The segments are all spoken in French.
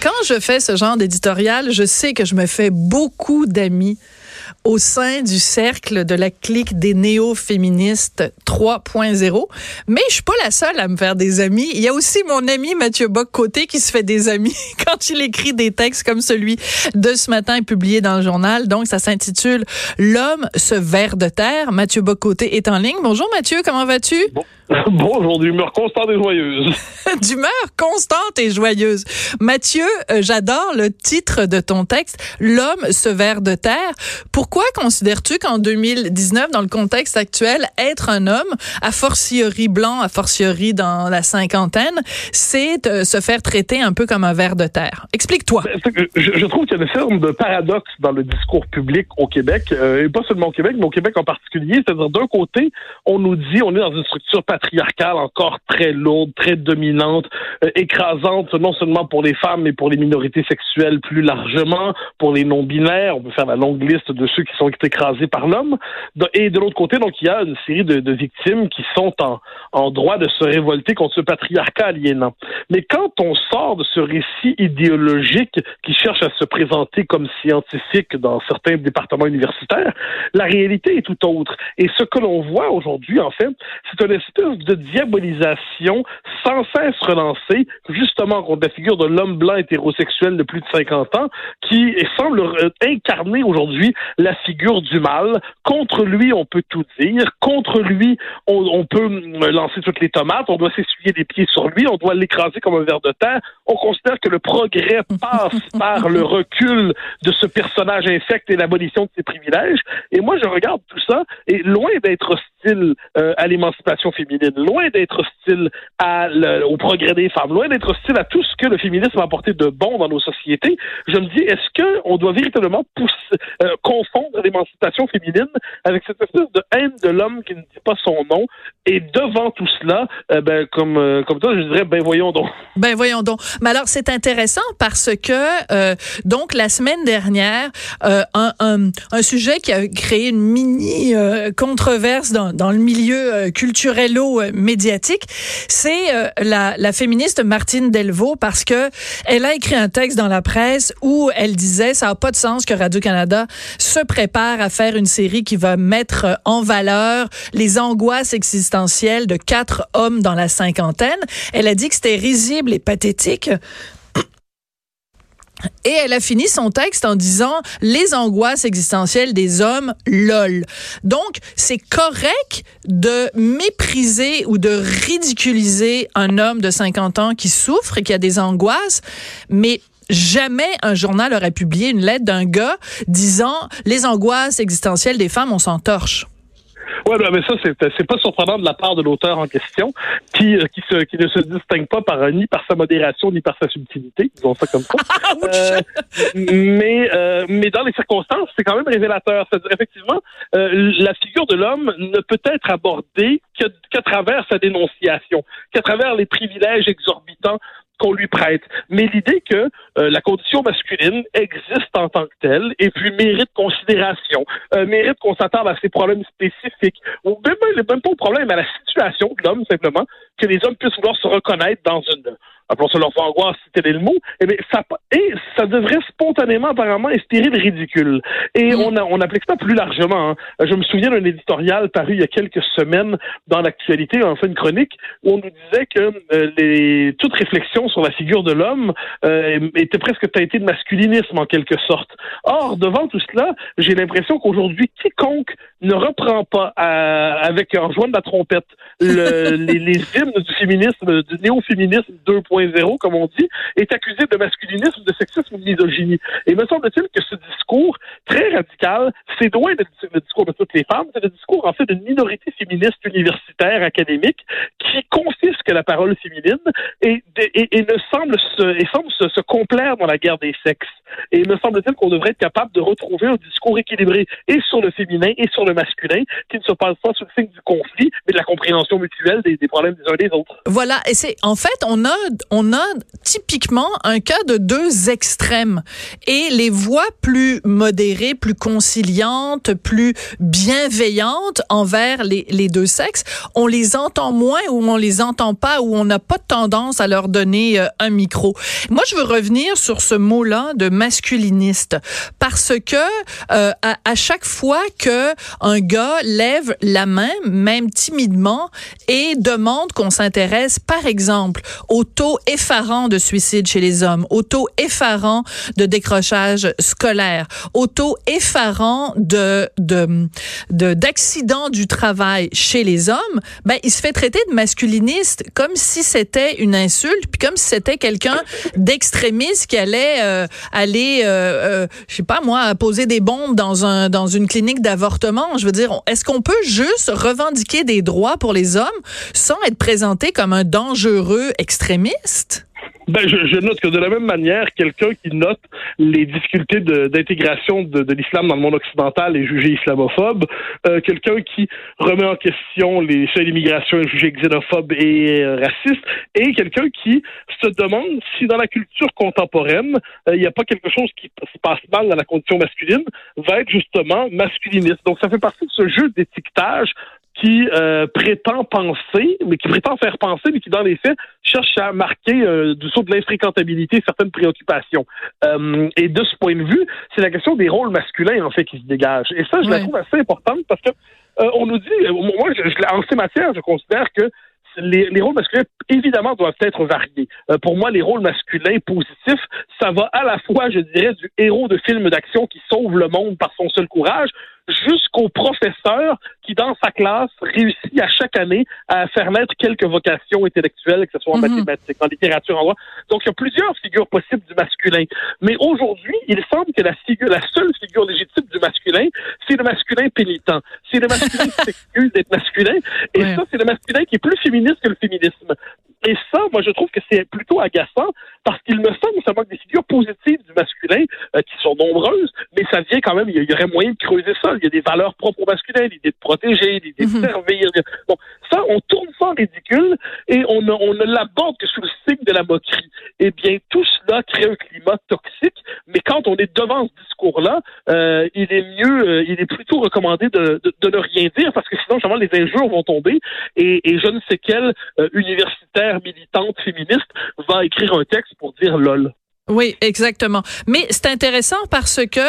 quand je fais ce genre d'éditorial, je sais que je me fais beaucoup d'amis au sein du cercle de la clique des néo-féministes 3.0. Mais je suis pas la seule à me faire des amis. Il y a aussi mon ami Mathieu Bock-Côté qui se fait des amis quand il écrit des textes comme celui de ce matin publié dans le journal. Donc, ça s'intitule L'homme, ce ver de terre. Mathieu Bock-Côté est en ligne. Bonjour Mathieu, comment vas-tu? Bon. Bonjour, d'humeur constante et joyeuse. d'humeur constante et joyeuse. Mathieu, euh, j'adore le titre de ton texte, L'homme, ce ver de terre. Pourquoi considères-tu qu'en 2019, dans le contexte actuel, être un homme, a fortiori blanc, a fortiori dans la cinquantaine, c'est euh, se faire traiter un peu comme un ver de terre? Explique-toi. Ben, je, trouve qu'il y a une forme de paradoxe dans le discours public au Québec, euh, et pas seulement au Québec, mais au Québec en particulier. C'est-à-dire, d'un côté, on nous dit, on est dans une structure patriarcale encore très lourde, très dominante, euh, écrasante, non seulement pour les femmes, mais pour les minorités sexuelles plus largement, pour les non-binaires. On peut faire la longue liste de ceux qui sont écrasés par l'homme. Et de l'autre côté, donc, il y a une série de, victimes qui sont en, en droit de se révolter contre ce patriarcat aliénant. Mais quand on sort de ce récit idéologique qui cherche à se présenter comme scientifique dans certains départements universitaires, la réalité est tout autre. Et ce que l'on voit aujourd'hui, en fait, c'est une espèce de diabolisation sans cesse relancée, justement contre la figure de l'homme blanc hétérosexuel de plus de 50 ans, qui semble incarner aujourd'hui la figure du mal. Contre lui, on peut tout dire. Contre lui, on, on peut lancer toutes les tomates. On doit s'essuyer les pieds sur lui. On doit l'écraser comme un ver de terre. On considère que le progrès passe par le recul de ce personnage infect et l'abolition de ses privilèges. Et moi, je regarde tout ça et loin d'être hostile euh, à l'émancipation féminine, loin d'être hostile à au progrès des femmes, loin d'être hostile à tout ce que le féminisme a apporté de bon dans nos sociétés, je me dis, est-ce qu'on doit véritablement pousser, euh, confondre l'émancipation féminine avec cette espèce de haine de l'homme qui ne dit pas son nom et devant tout cela, euh, ben, comme, comme toi, je dirais, ben voyons donc. Ben voyons donc. Mais alors, c'est intéressant parce que, donc, la semaine dernière, un, un, un, sujet qui a créé une mini controverse dans, dans le milieu culturello-médiatique, c'est euh, la, la, féministe Martine Delvaux parce que elle a écrit un texte dans la presse où elle disait ça n'a pas de sens que Radio-Canada se prépare à faire une série qui va mettre en valeur les angoisses existentielles de quatre hommes dans la cinquantaine. Elle a dit que c'était risible et pathétique et elle a fini son texte en disant les angoisses existentielles des hommes, lol. Donc, c'est correct de mépriser ou de ridiculiser un homme de 50 ans qui souffre et qui a des angoisses, mais jamais un journal aurait publié une lettre d'un gars disant les angoisses existentielles des femmes, on s'en torche. Oui, ben, mais ça, c'est pas surprenant de la part de l'auteur en question, qui, euh, qui, se, qui ne se distingue pas par ni par sa modération ni par sa subtilité, disons ça comme ça. euh, mais, euh, mais dans les circonstances, c'est quand même révélateur. C'est-à-dire, effectivement, euh, la figure de l'homme ne peut être abordée qu'à travers sa dénonciation, qu'à travers les privilèges exorbitants qu'on lui prête. Mais l'idée que euh, la condition masculine existe en tant que telle et puis mérite considération, euh, mérite qu'on s'attarde à ses problèmes spécifiques, ou même, même pas au problème, à la situation de l'homme simplement, que les hommes puissent vouloir se reconnaître dans une appelons ça leur angoisse, c'était le mot, et, eh ça, et ça devrait spontanément, apparemment, inspirer le ridicule. Et on, a, on applique ça plus largement. Hein. Je me souviens d'un éditorial paru il y a quelques semaines dans l'actualité, en fait une chronique, où on nous disait que euh, les, toute réflexion sur la figure de l'homme euh, était presque teintée de masculinisme, en quelque sorte. Or, devant tout cela, j'ai l'impression qu'aujourd'hui, quiconque ne reprend pas euh, avec en jouant de la trompette le, les, les hymnes du féminisme, du néo-féminisme 2.0, comme on dit, est accusé de masculinisme, de sexisme ou de misogynie. Et me semble-t-il que ce discours très radical, c'est loin d'être le discours de toutes les femmes, c'est le discours en fait d'une minorité féministe universitaire, académique, confisque la parole féminine et, ne semble se, et semble se, se complaire dans la guerre des sexes. Et il me semble-t-il qu'on devrait être capable de retrouver un discours équilibré et sur le féminin et sur le masculin, qui ne se passe pas sous le signe du conflit, mais de la compréhension mutuelle des, problèmes des uns et des autres. Voilà, et c'est en fait on a on a typiquement un cas de deux extrêmes et les voix plus modérées, plus conciliantes, plus bienveillantes envers les, les deux sexes, on les entend moins où on les entend pas, où on n'a pas tendance à leur donner euh, un micro. Moi, je veux revenir sur ce mot-là de masculiniste. Parce que euh, à, chaque fois que un gars lève la main, même timidement, et demande qu'on s'intéresse, par exemple, au taux effarant de suicide chez les hommes, au taux effarant de décrochage scolaire, au taux effarant de de d'accidents du travail chez les hommes, ben il se fait traiter de masculiniste comme si c'était une insulte, puis comme si c'était quelqu'un d'extrémiste qui allait euh, aller, euh, euh, je sais pas moi, poser des bombes dans un dans une clinique d'avortement. Je veux dire, est-ce qu'on peut juste revendiquer des droits pour les hommes sans être présenté comme un dangereux extrémiste? Ben, je, je, note que de la même manière, quelqu'un qui note les difficultés d'intégration de, de, l'islam dans le monde occidental est jugé islamophobe. Euh, quelqu'un qui remet en question les seuils d'immigration est jugé xénophobe et euh, raciste. Et quelqu'un qui se demande si dans la culture contemporaine, euh, il n'y a pas quelque chose qui se passe mal dans la condition masculine, va être justement masculiniste. Donc ça fait partie de ce jeu d'étiquetage qui euh, prétend penser, mais qui prétend faire penser, mais qui dans les faits cherche à marquer euh, du saut de l'infréquentabilité certaines préoccupations. Euh, et de ce point de vue, c'est la question des rôles masculins en fait qui se dégagent. Et ça, je la trouve assez importante parce que on nous dit, moi, je, en ces matières, je considère que les, les, rôles masculins, évidemment, doivent être variés. pour moi, les rôles masculins positifs, ça va à la fois, je dirais, du héros de film d'action qui sauve le monde par son seul courage, jusqu'au professeur qui, dans sa classe, réussit à chaque année à faire naître quelques vocations intellectuelles, que ce soit en mhm. mathématiques, en littérature, en droit. Donc, il y a plusieurs figures possibles du masculin. Mais aujourd'hui, il semble que la figure, la seule figure légitime du masculin, c'est le masculin pénitent. C'est le masculin qui s'excuse d'être masculin. Et ça, c'est le masculin qui est plus féministe que le féminisme. Et ça, moi, je trouve que c'est plutôt agaçant parce qu'il me semble que ça manque des figures positives du masculin euh, qui sont nombreuses, mais ça vient quand même, il y aurait moyen de creuser ça. Il y a des valeurs propres au masculin, l'idée de protéger, l'idée de mhm. servir. Bon, ça, on tourne ça en ridicule et on ne, on ne l'aborde que sous le signe de la moquerie. Eh bien, tout cela crée un climat toxique, mais quand on est devant ce discours-là, euh, il est mieux, euh, il est plutôt recommandé de, de, ne rien dire parce que sinon, justement, les injures vont tomber et, et je ne sais quel universitaire militante féministe va écrire un texte pour dire lol. Oui, exactement. Mais c'est intéressant parce que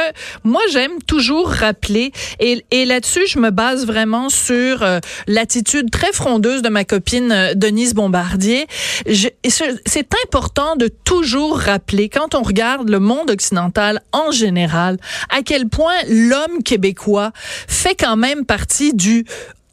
moi, j'aime toujours rappeler, et, là-dessus, je me base vraiment sur euh, l'attitude très frondeuse de ma copine euh, Denise Bombardier. C'est important de toujours rappeler, quand on regarde le monde occidental en général, à quel point l'homme québécois fait quand même partie du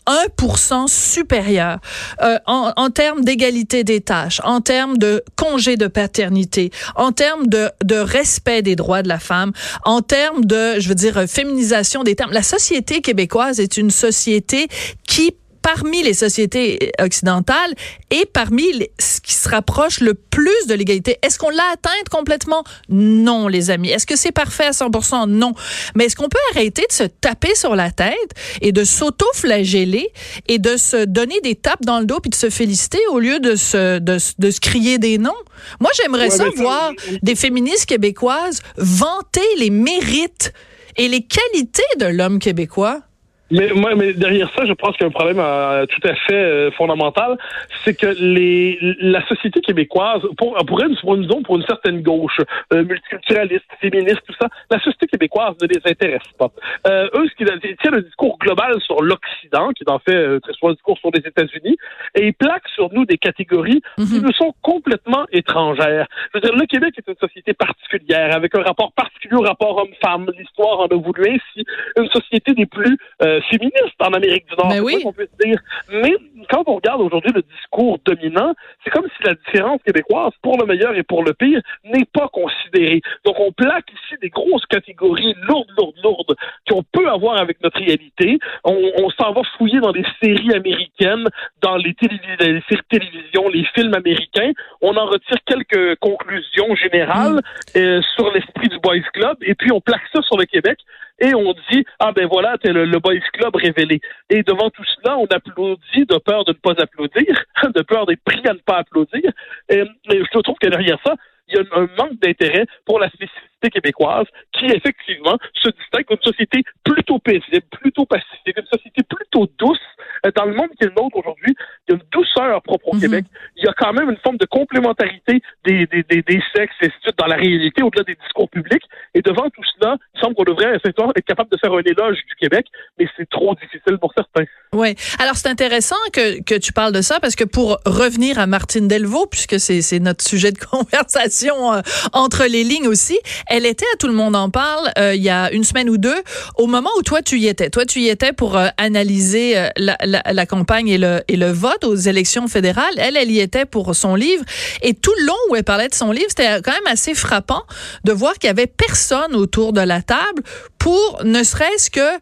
1% supérieur euh, en, en, termes d'égalité des tâches, en termes de congé de paternité, en termes de, de respect des droits de la femme, en termes de, je veux dire, féminisation des termes. La société québécoise est une société qui parmi les sociétés occidentales et parmi ce qui se rapproche le plus de l'égalité. Est-ce qu'on l'a atteinte complètement? Non, les amis. Est-ce que c'est parfait à 100%? Non. Mais est-ce qu'on peut arrêter de se taper sur la tête et de s'auto-flageller et de se donner des tapes dans le dos puis de se féliciter au lieu de se, de, de se crier des noms? Moi, j'aimerais ça voir des féministes québécoises vanter les mérites et les qualités de l'homme québécois. Mais moi, mais derrière ça, je pense qu'il y a un problème euh, tout à fait euh, fondamental, c'est que les la société québécoise, pour, pour une, pour une, pour une certaine gauche, euh, multiculturaliste, féministe, tout ça, la société québécoise ne les intéresse pas. Euh, eux, ce qu'ils tiennent un discours global sur l'Occident, qui est en fait très souvent un discours sur les États-Unis, et ils plaquent sur nous des catégories qui mhm. nous sont complètement étrangères. Je veux dire, le Québec est une société particulière, avec un rapport particulier au rapport homme-femme. L'histoire en a voulu ainsi une société des plus féministe en Amérique du Nord. Mais ben oui. On peut dire. Mais quand on regarde aujourd'hui le discours dominant, c'est comme si la différence québécoise, pour le meilleur et pour le pire, n'est pas considérée. Donc on plaque ici des grosses catégories lourdes, lourdes, lourdes qu'on peut avoir avec notre réalité. On, on s'en va fouiller dans les séries américaines, dans les, les séries de télévision, les films américains. On en retire quelques conclusions générales mm. euh, sur l'esprit du Boys Club et puis on plaque ça sur le Québec et on dit ah ben voilà t'es le, le Boys Club révélé. Et devant tout cela on applaudit de peur de ne pas applaudir de peur d'être pris à ne pas applaudir. Et, je trouve que derrière ça il y a un manque d'intérêt pour la spécificité société québécoise qui, effectivement, se distingue d'une société plutôt paisible, plutôt pacifique, une société plutôt douce. Euh, dans le monde qui est le nôtre aujourd'hui, il y a une douceur propre au mhm. Québec. Il y a quand même une forme de complémentarité des, des, des, des sexes et dans la réalité au-delà des discours publics. Et devant tout cela, il semble qu'on devrait être capable de faire un éloge du Québec, mais c'est trop difficile pour certains. Oui. Alors, c'est intéressant que, que tu parles de ça parce que pour revenir à Martine Delvaux, puisque c'est notre sujet de conversation euh, entre les lignes aussi, elle était à Tout le monde en parle euh, il y a une semaine ou deux, au moment où toi, tu y étais. Toi, tu y étais pour euh, analyser la, la, la, campagne et le, et le vote aux élections fédérales. Elle, elle y était pour son livre. Et tout le long où elle parlait de son livre, c'était quand même assez frappant de voir qu'il y avait personne autour de la table pour ne serait-ce que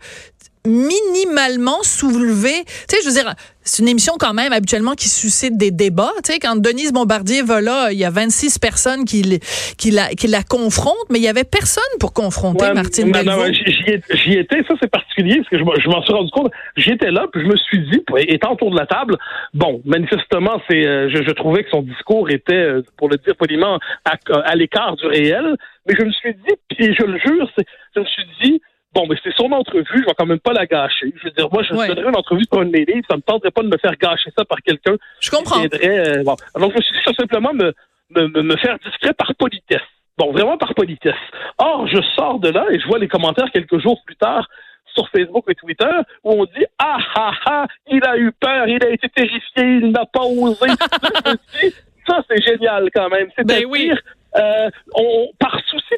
minimalement soulever, tu sais, je veux dire, c'est une émission quand même habituellement qui suscite des débats. Tu sais, quand Denise Bombardier va là, il y a 26 personnes qui, qui, la, qui la confrontent, mais il y avait personne pour confronter Martine non, non, j'y étais, ça c'est particulier, parce que je, m'en suis rendu compte. J'étais là, puis je me suis dit, étant autour de la table, bon, manifestement, c'est, euh, je, trouvais que son discours était, euh, pour le dire poliment, à, à l'écart du réel, mais je me suis dit, puis je le jure, je me suis dit, Bon, mais c'est son entrevue, je vais quand même pas la gâcher. Je veux dire, moi, je ouais. donnerais une entrevue pour un de mes livres, ça me tenterait pas de me faire gâcher ça par quelqu'un. Je comprends. Euh, bon. Donc, je me suis dit, simplement me, me, me faire discret par politesse. Bon, vraiment par politesse. Or, je sors de là et je vois les commentaires quelques jours plus tard sur Facebook et Twitter où on dit ah ah ah, il a eu peur, il a été terrifié, il n'a pas osé. ça c'est génial quand même. C'est ben oui. Euh, on, par souci,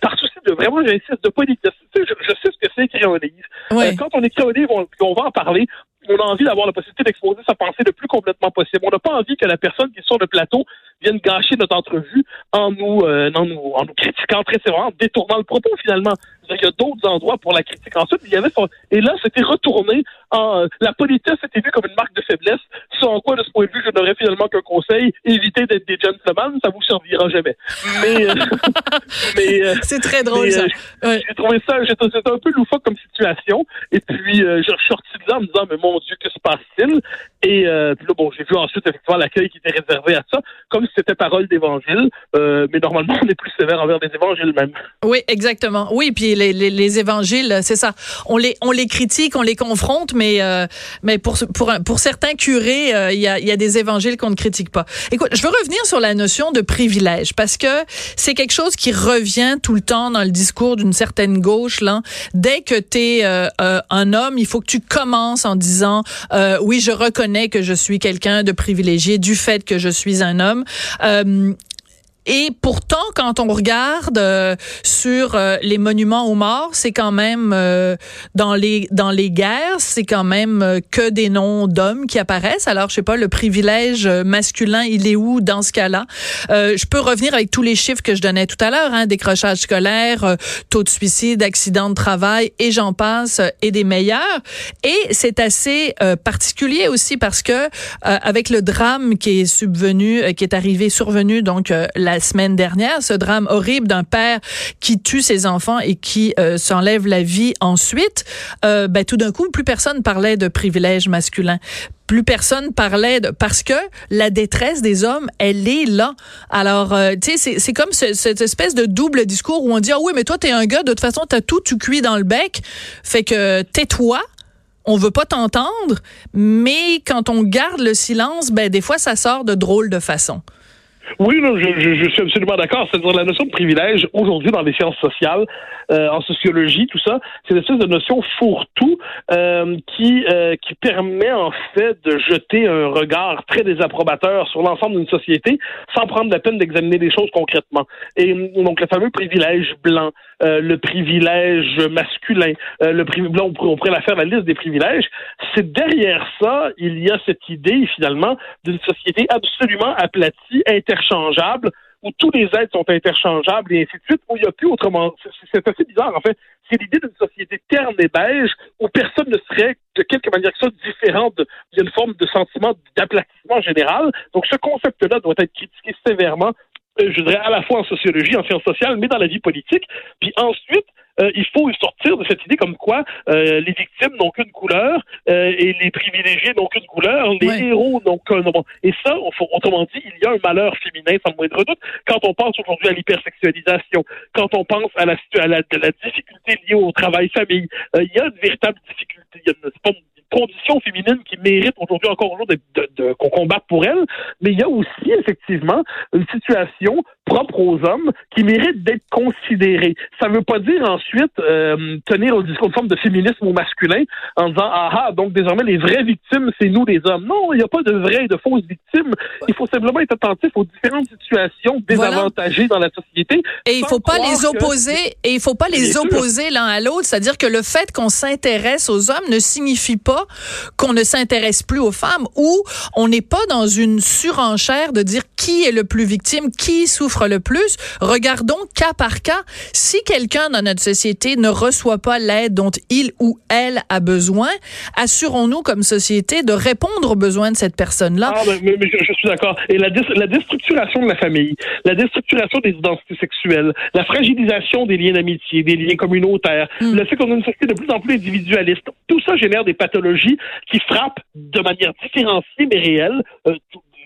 par souci de vraiment, j'insiste, de politesse. je, je, sais ce que c'est écrire un livre. Euh, quand on écrit un livre, on, on va en parler on a envie d'avoir la possibilité d'exposer sa pensée le plus complètement possible. On n'a pas envie que la personne qui est sur le plateau vienne gâcher notre entrevue en nous, euh, en nous, en nous critiquant très sévèrement, en détournant le propos finalement. Il y a d'autres endroits pour la critique. Ensuite, il y avait son... et là, c'était retourné en euh, la politesse était vue comme une marque de faiblesse. Sans quoi, de ce point de vue, je n'aurais finalement qu'un conseil évitez d'être des gentlemen, ça vous servira jamais. Mais, euh, mais c'est très drôle ça. J'ai trouvé ça, c'était un peu loufoque comme situation. Et puis, je suis sorti de là en me disant, mais mon Dieu, que se passe-t-il? Et puis là, bon, j'ai vu ensuite effectivement l'accueil qui était réservé à ça, comme c'était parole d'évangile, euh, mais normalement, on est plus sévère envers des évangiles même. Oui, exactement. Oui, puis les, les, les évangiles, c'est ça. On les, on les critique, on les confronte, mais, euh, mais pour, pour, pour certains curés, euh, il y, a, y a des évangiles qu'on ne critique pas. Écoute, je veux revenir sur la notion de privilège, parce que c'est quelque chose qui revient tout le temps dans le discours d'une certaine gauche. Là. Dès que tu es un homme, il faut que tu commences en disant, oui, je reconnais que je suis quelqu'un de privilégié du fait que je suis un homme. Euh, et pourtant, quand on regarde euh, sur euh, les monuments aux morts, c'est quand même euh, dans les dans les guerres, c'est quand même que des noms d'hommes qui apparaissent. Alors, je sais pas, le privilège masculin, il est où dans ce cas-là? Je peux revenir avec tous les chiffres que je donnais tout à l'heure, hein, décrochage scolaire, taux de suicide, accident de travail, et j'en passe, et des meilleurs. Et c'est assez particulier aussi parce que avec le drame qui est subvenu, qui est arrivé, survenu, donc la la semaine dernière, ce drame horrible d'un père qui tue ses enfants et qui euh, s'enlève la vie ensuite, euh, ben, tout d'un coup, plus personne parlait de privilège masculin plus personne parlait de parce que la détresse des hommes elle est là. Alors euh, tu sais c'est comme cette espèce de double discours où on dit ah oui mais toi t'es un gars de toute façon t'as tout tu cuis dans le bec. Fait que tais-toi. On veut pas t'entendre. Mais quand on garde le silence ben des fois ça sort de drôle de façon oui, je, suis absolument d'accord. C'est-à-dire la notion de privilège aujourd'hui dans les sciences sociales, euh, en sociologie, tout ça, c'est une espèce de notion fourre-tout euh, qui euh, qui permet en fait de jeter un regard très désapprobateur sur l'ensemble d'une société sans prendre la peine d'examiner les choses concrètement. Et donc le fameux privilège blanc, le privilège masculin, le privilège, on, on pourrait la faire la liste des privilèges. C'est derrière ça, il y a cette idée finalement d'une société absolument aplatie, interchangeable, où tous les êtres sont interchangeables et ainsi de suite, où il n'y a plus autrement. C'est assez bizarre, en fait. C'est l'idée d'une société terne et beige où personne ne serait de quelque manière que ça différent. Il forme de sentiment d'aplatissement général. Donc, ce concept-là doit être critiqué sévèrement je dirais à la fois en sociologie, en sciences sociales, mais dans la vie politique. Puis ensuite, euh, il faut sortir de cette idée comme quoi euh, les victimes n'ont qu'une couleur euh, et les privilégiés n'ont qu'une couleur, les héros n'ont qu'un nom. Et ça, autrement dit, il y a un malheur féminin sans moindre doute. Quand on pense aujourd'hui à l'hypersexualisation, quand on pense à la, à la, la difficulté liée au travail-famille, il y a une véritable difficulté. Il y a une, condition féminine qui mérite aujourd'hui encore aujourd'hui de, de, qu'on combatte pour elle, mais il y a aussi effectivement une situation propre aux hommes qui mérite d'être considérée. Ça ne veut pas dire ensuite euh, tenir au discours de forme de féminisme au masculin en disant ah ah donc désormais les vraies victimes c'est nous les hommes. Non, il n'y a pas de vraies et de fausses victimes. Il faut simplement être attentif aux différentes situations désavantagées dans la société. Et il faut pas les opposer et il faut pas les opposer l'un à l'autre, c'est-à-dire que le fait qu'on s'intéresse aux hommes ne signifie pas qu'on ne s'intéresse plus aux femmes ou on n'est pas dans une surenchère de dire qui est le plus victime, qui souffre le plus. Regardons cas par cas. Si quelqu'un dans notre société ne reçoit pas l'aide dont il ou elle a besoin, assurons-nous comme société de répondre aux besoins de cette personne-là. Ah, mais, je, suis d'accord. Et la, la déstructuration de la famille, la déstructuration des identités sexuelles, la fragilisation des liens d'amitié, des liens communautaires, hmm. le fait qu'on a une société de plus en plus individualiste, tout ça génère des pathologies qui frappent de manière différenciée mais réelle euh,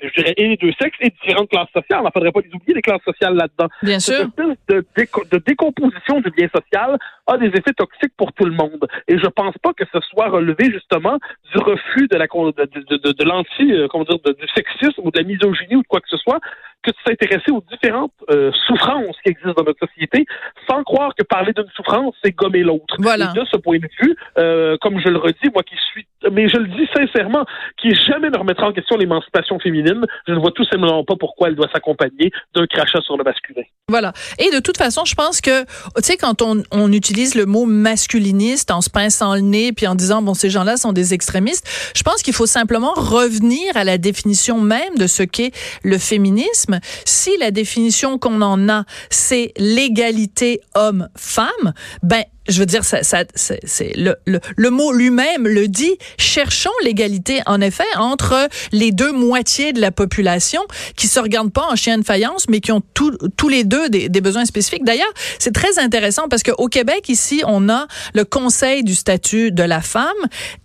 je dirais, et les deux sexes et différentes classes sociales. Il ne faudrait pas les oublier, les classes sociales là-dedans. Bien sûr. De, de, décomposition du bien social a des effets toxiques pour tout le monde. Et je pense pas que ce soit relevé, justement, du refus de la de, de, l'anti, euh, comment dire, du sexisme ou de la misogynie ou de quoi que ce soit, que de s'intéresser aux différentes euh, souffrances qui existent dans notre société, sans croire que parler d'une souffrance, c'est gommer l'autre. Voilà. Et de ce point de vue, euh, comme je le redis, moi qui suis, mais je le dis sincèrement, qui jamais ne remettra en question l'émancipation féminine, je ne vois tout simplement pas pourquoi elle doit s'accompagner d'un crachat sur le masculin. Voilà. Et de toute façon, je pense que, tu sais, quand on, on utilise le mot masculiniste en se pinçant le nez puis en disant, bon, ces gens-là sont des extrémistes, je pense qu'il faut simplement revenir à la définition même de ce qu'est le féminisme. Si la définition qu'on en a, c'est l'égalité homme-femme, ben je veux dire, ça, ça c'est le, le, le, mot lui-même le dit. Cherchons l'égalité, en effet, entre les deux moitiés de la population qui se regardent pas en chien de faïence, mais qui ont tous les deux des, des besoins spécifiques. D'ailleurs, c'est très intéressant parce qu'au Québec, ici, on a le Conseil du statut de la femme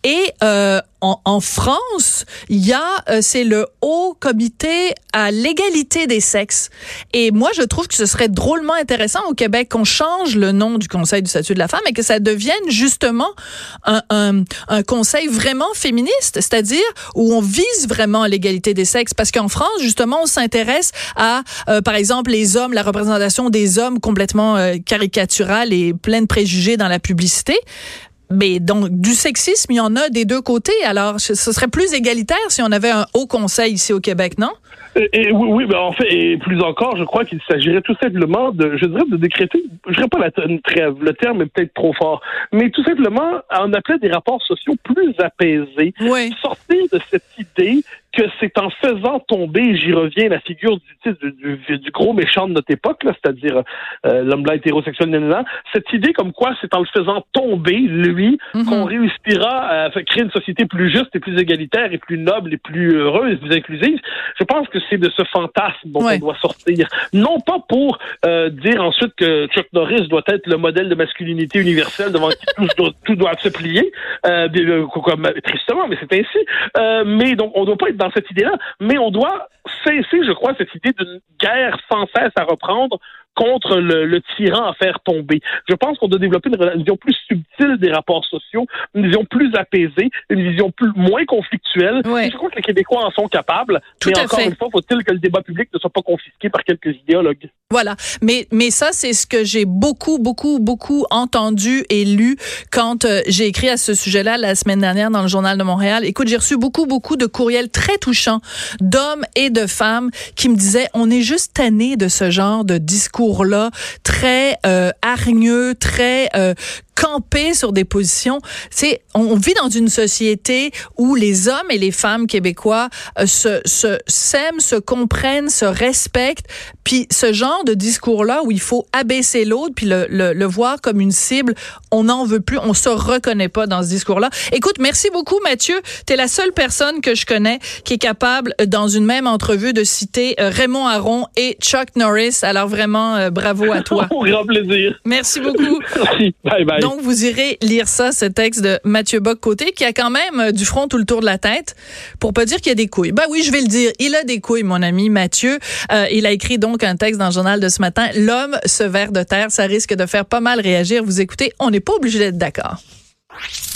et euh, en, en, France, il y a, euh, c'est le Haut Comité à l'égalité des sexes. Et moi, je trouve que ce serait drôlement intéressant au Québec qu'on change le nom du Conseil du statut de la femme et que ça devienne justement un, un, un conseil vraiment féministe, c'est-à-dire où on vise vraiment l'égalité des sexes. Parce qu'en France, justement, on s'intéresse à, euh, par exemple, les hommes, la représentation des hommes complètement euh, caricaturale et pleine de préjugés dans la publicité. Mais donc, du sexisme, il y en a des deux côtés. Alors, ce serait plus égalitaire si on avait un haut conseil ici au Québec, non? Et, oui, oui ben en fait, et plus encore, je crois qu'il s'agirait tout simplement de, je dirais, de décréter, je dirais pas la, trêve, le terme est peut-être trop fort, mais tout simplement en appeler des rapports sociaux plus apaisés. Oui. Sortir de cette idée que c'est en faisant tomber, j'y reviens, la figure du, du, du, gros méchant de notre époque, c'est-à-dire euh, l'homme blanc hétérosexuel, cette idée comme quoi c'est en le faisant tomber, lui, mm-hmm. qu'on réussira à créer une société plus juste et plus égalitaire et plus noble et plus heureuse, plus inclusive. Je pense que c'est de ce fantasme dont on doit sortir. Non pas pour euh, dire ensuite que Chuck Norris doit être le modèle de masculinité universelle devant qui tout, doit, tout doit se plier, euh, tristement, mais c'est ainsi. Mais donc, on ne doit pas être dans cette idée-là, mais on doit cesser, je crois, cette idée d'une guerre sans cesse à reprendre contre le, tyran à faire tomber. Je pense qu'on doit développer une vision plus subtile des rapports sociaux, une vision plus apaisée, une vision plus moins conflictuelle. Je crois que les Québécois en sont capables. mais encore une fois, faut-il que le débat public ne soit pas confisqué par quelques idéologues? Voilà. Mais, mais ça, c'est ce que j'ai beaucoup, beaucoup, beaucoup entendu et lu quand euh, j'ai écrit à ce sujet-là la semaine dernière dans le Journal de Montréal. Écoute, j'ai reçu beaucoup, beaucoup de courriels très touchants d'hommes et de femmes qui me disaient, on est juste tanné de ce genre de discours là très euh, hargneux, très euh, camper sur des positions. C'est on vit dans une société où les hommes et les femmes québécois euh, se se s'aiment, se comprennent, se respectent. Puis ce genre de discours-là où il faut abaisser l'autre puis le, le, le, voir comme une cible, on n'en veut plus, on se reconnaît pas dans ce discours-là. Écoute, merci beaucoup Mathieu. Tu es la seule personne que je connais qui est capable dans une même entrevue de citer euh, Raymond Aron et Chuck Norris. Alors vraiment euh, bravo à toi. Au grand plaisir. Merci beaucoup. Merci. Bye bye. Donc vous irez lire ça, ce texte de Mathieu Bock-Côté qui a quand même euh, du front tout le tour de la tête pour pas dire qu'il y a des couilles. Ben oui, je vais le dire. Il a des couilles, mon ami Mathieu. Euh, il a écrit donc un texte dans le journal de ce matin. L'homme se verre de terre. Ça risque de faire pas mal réagir. Vous écoutez, on n'est pas obligé d'être d'accord.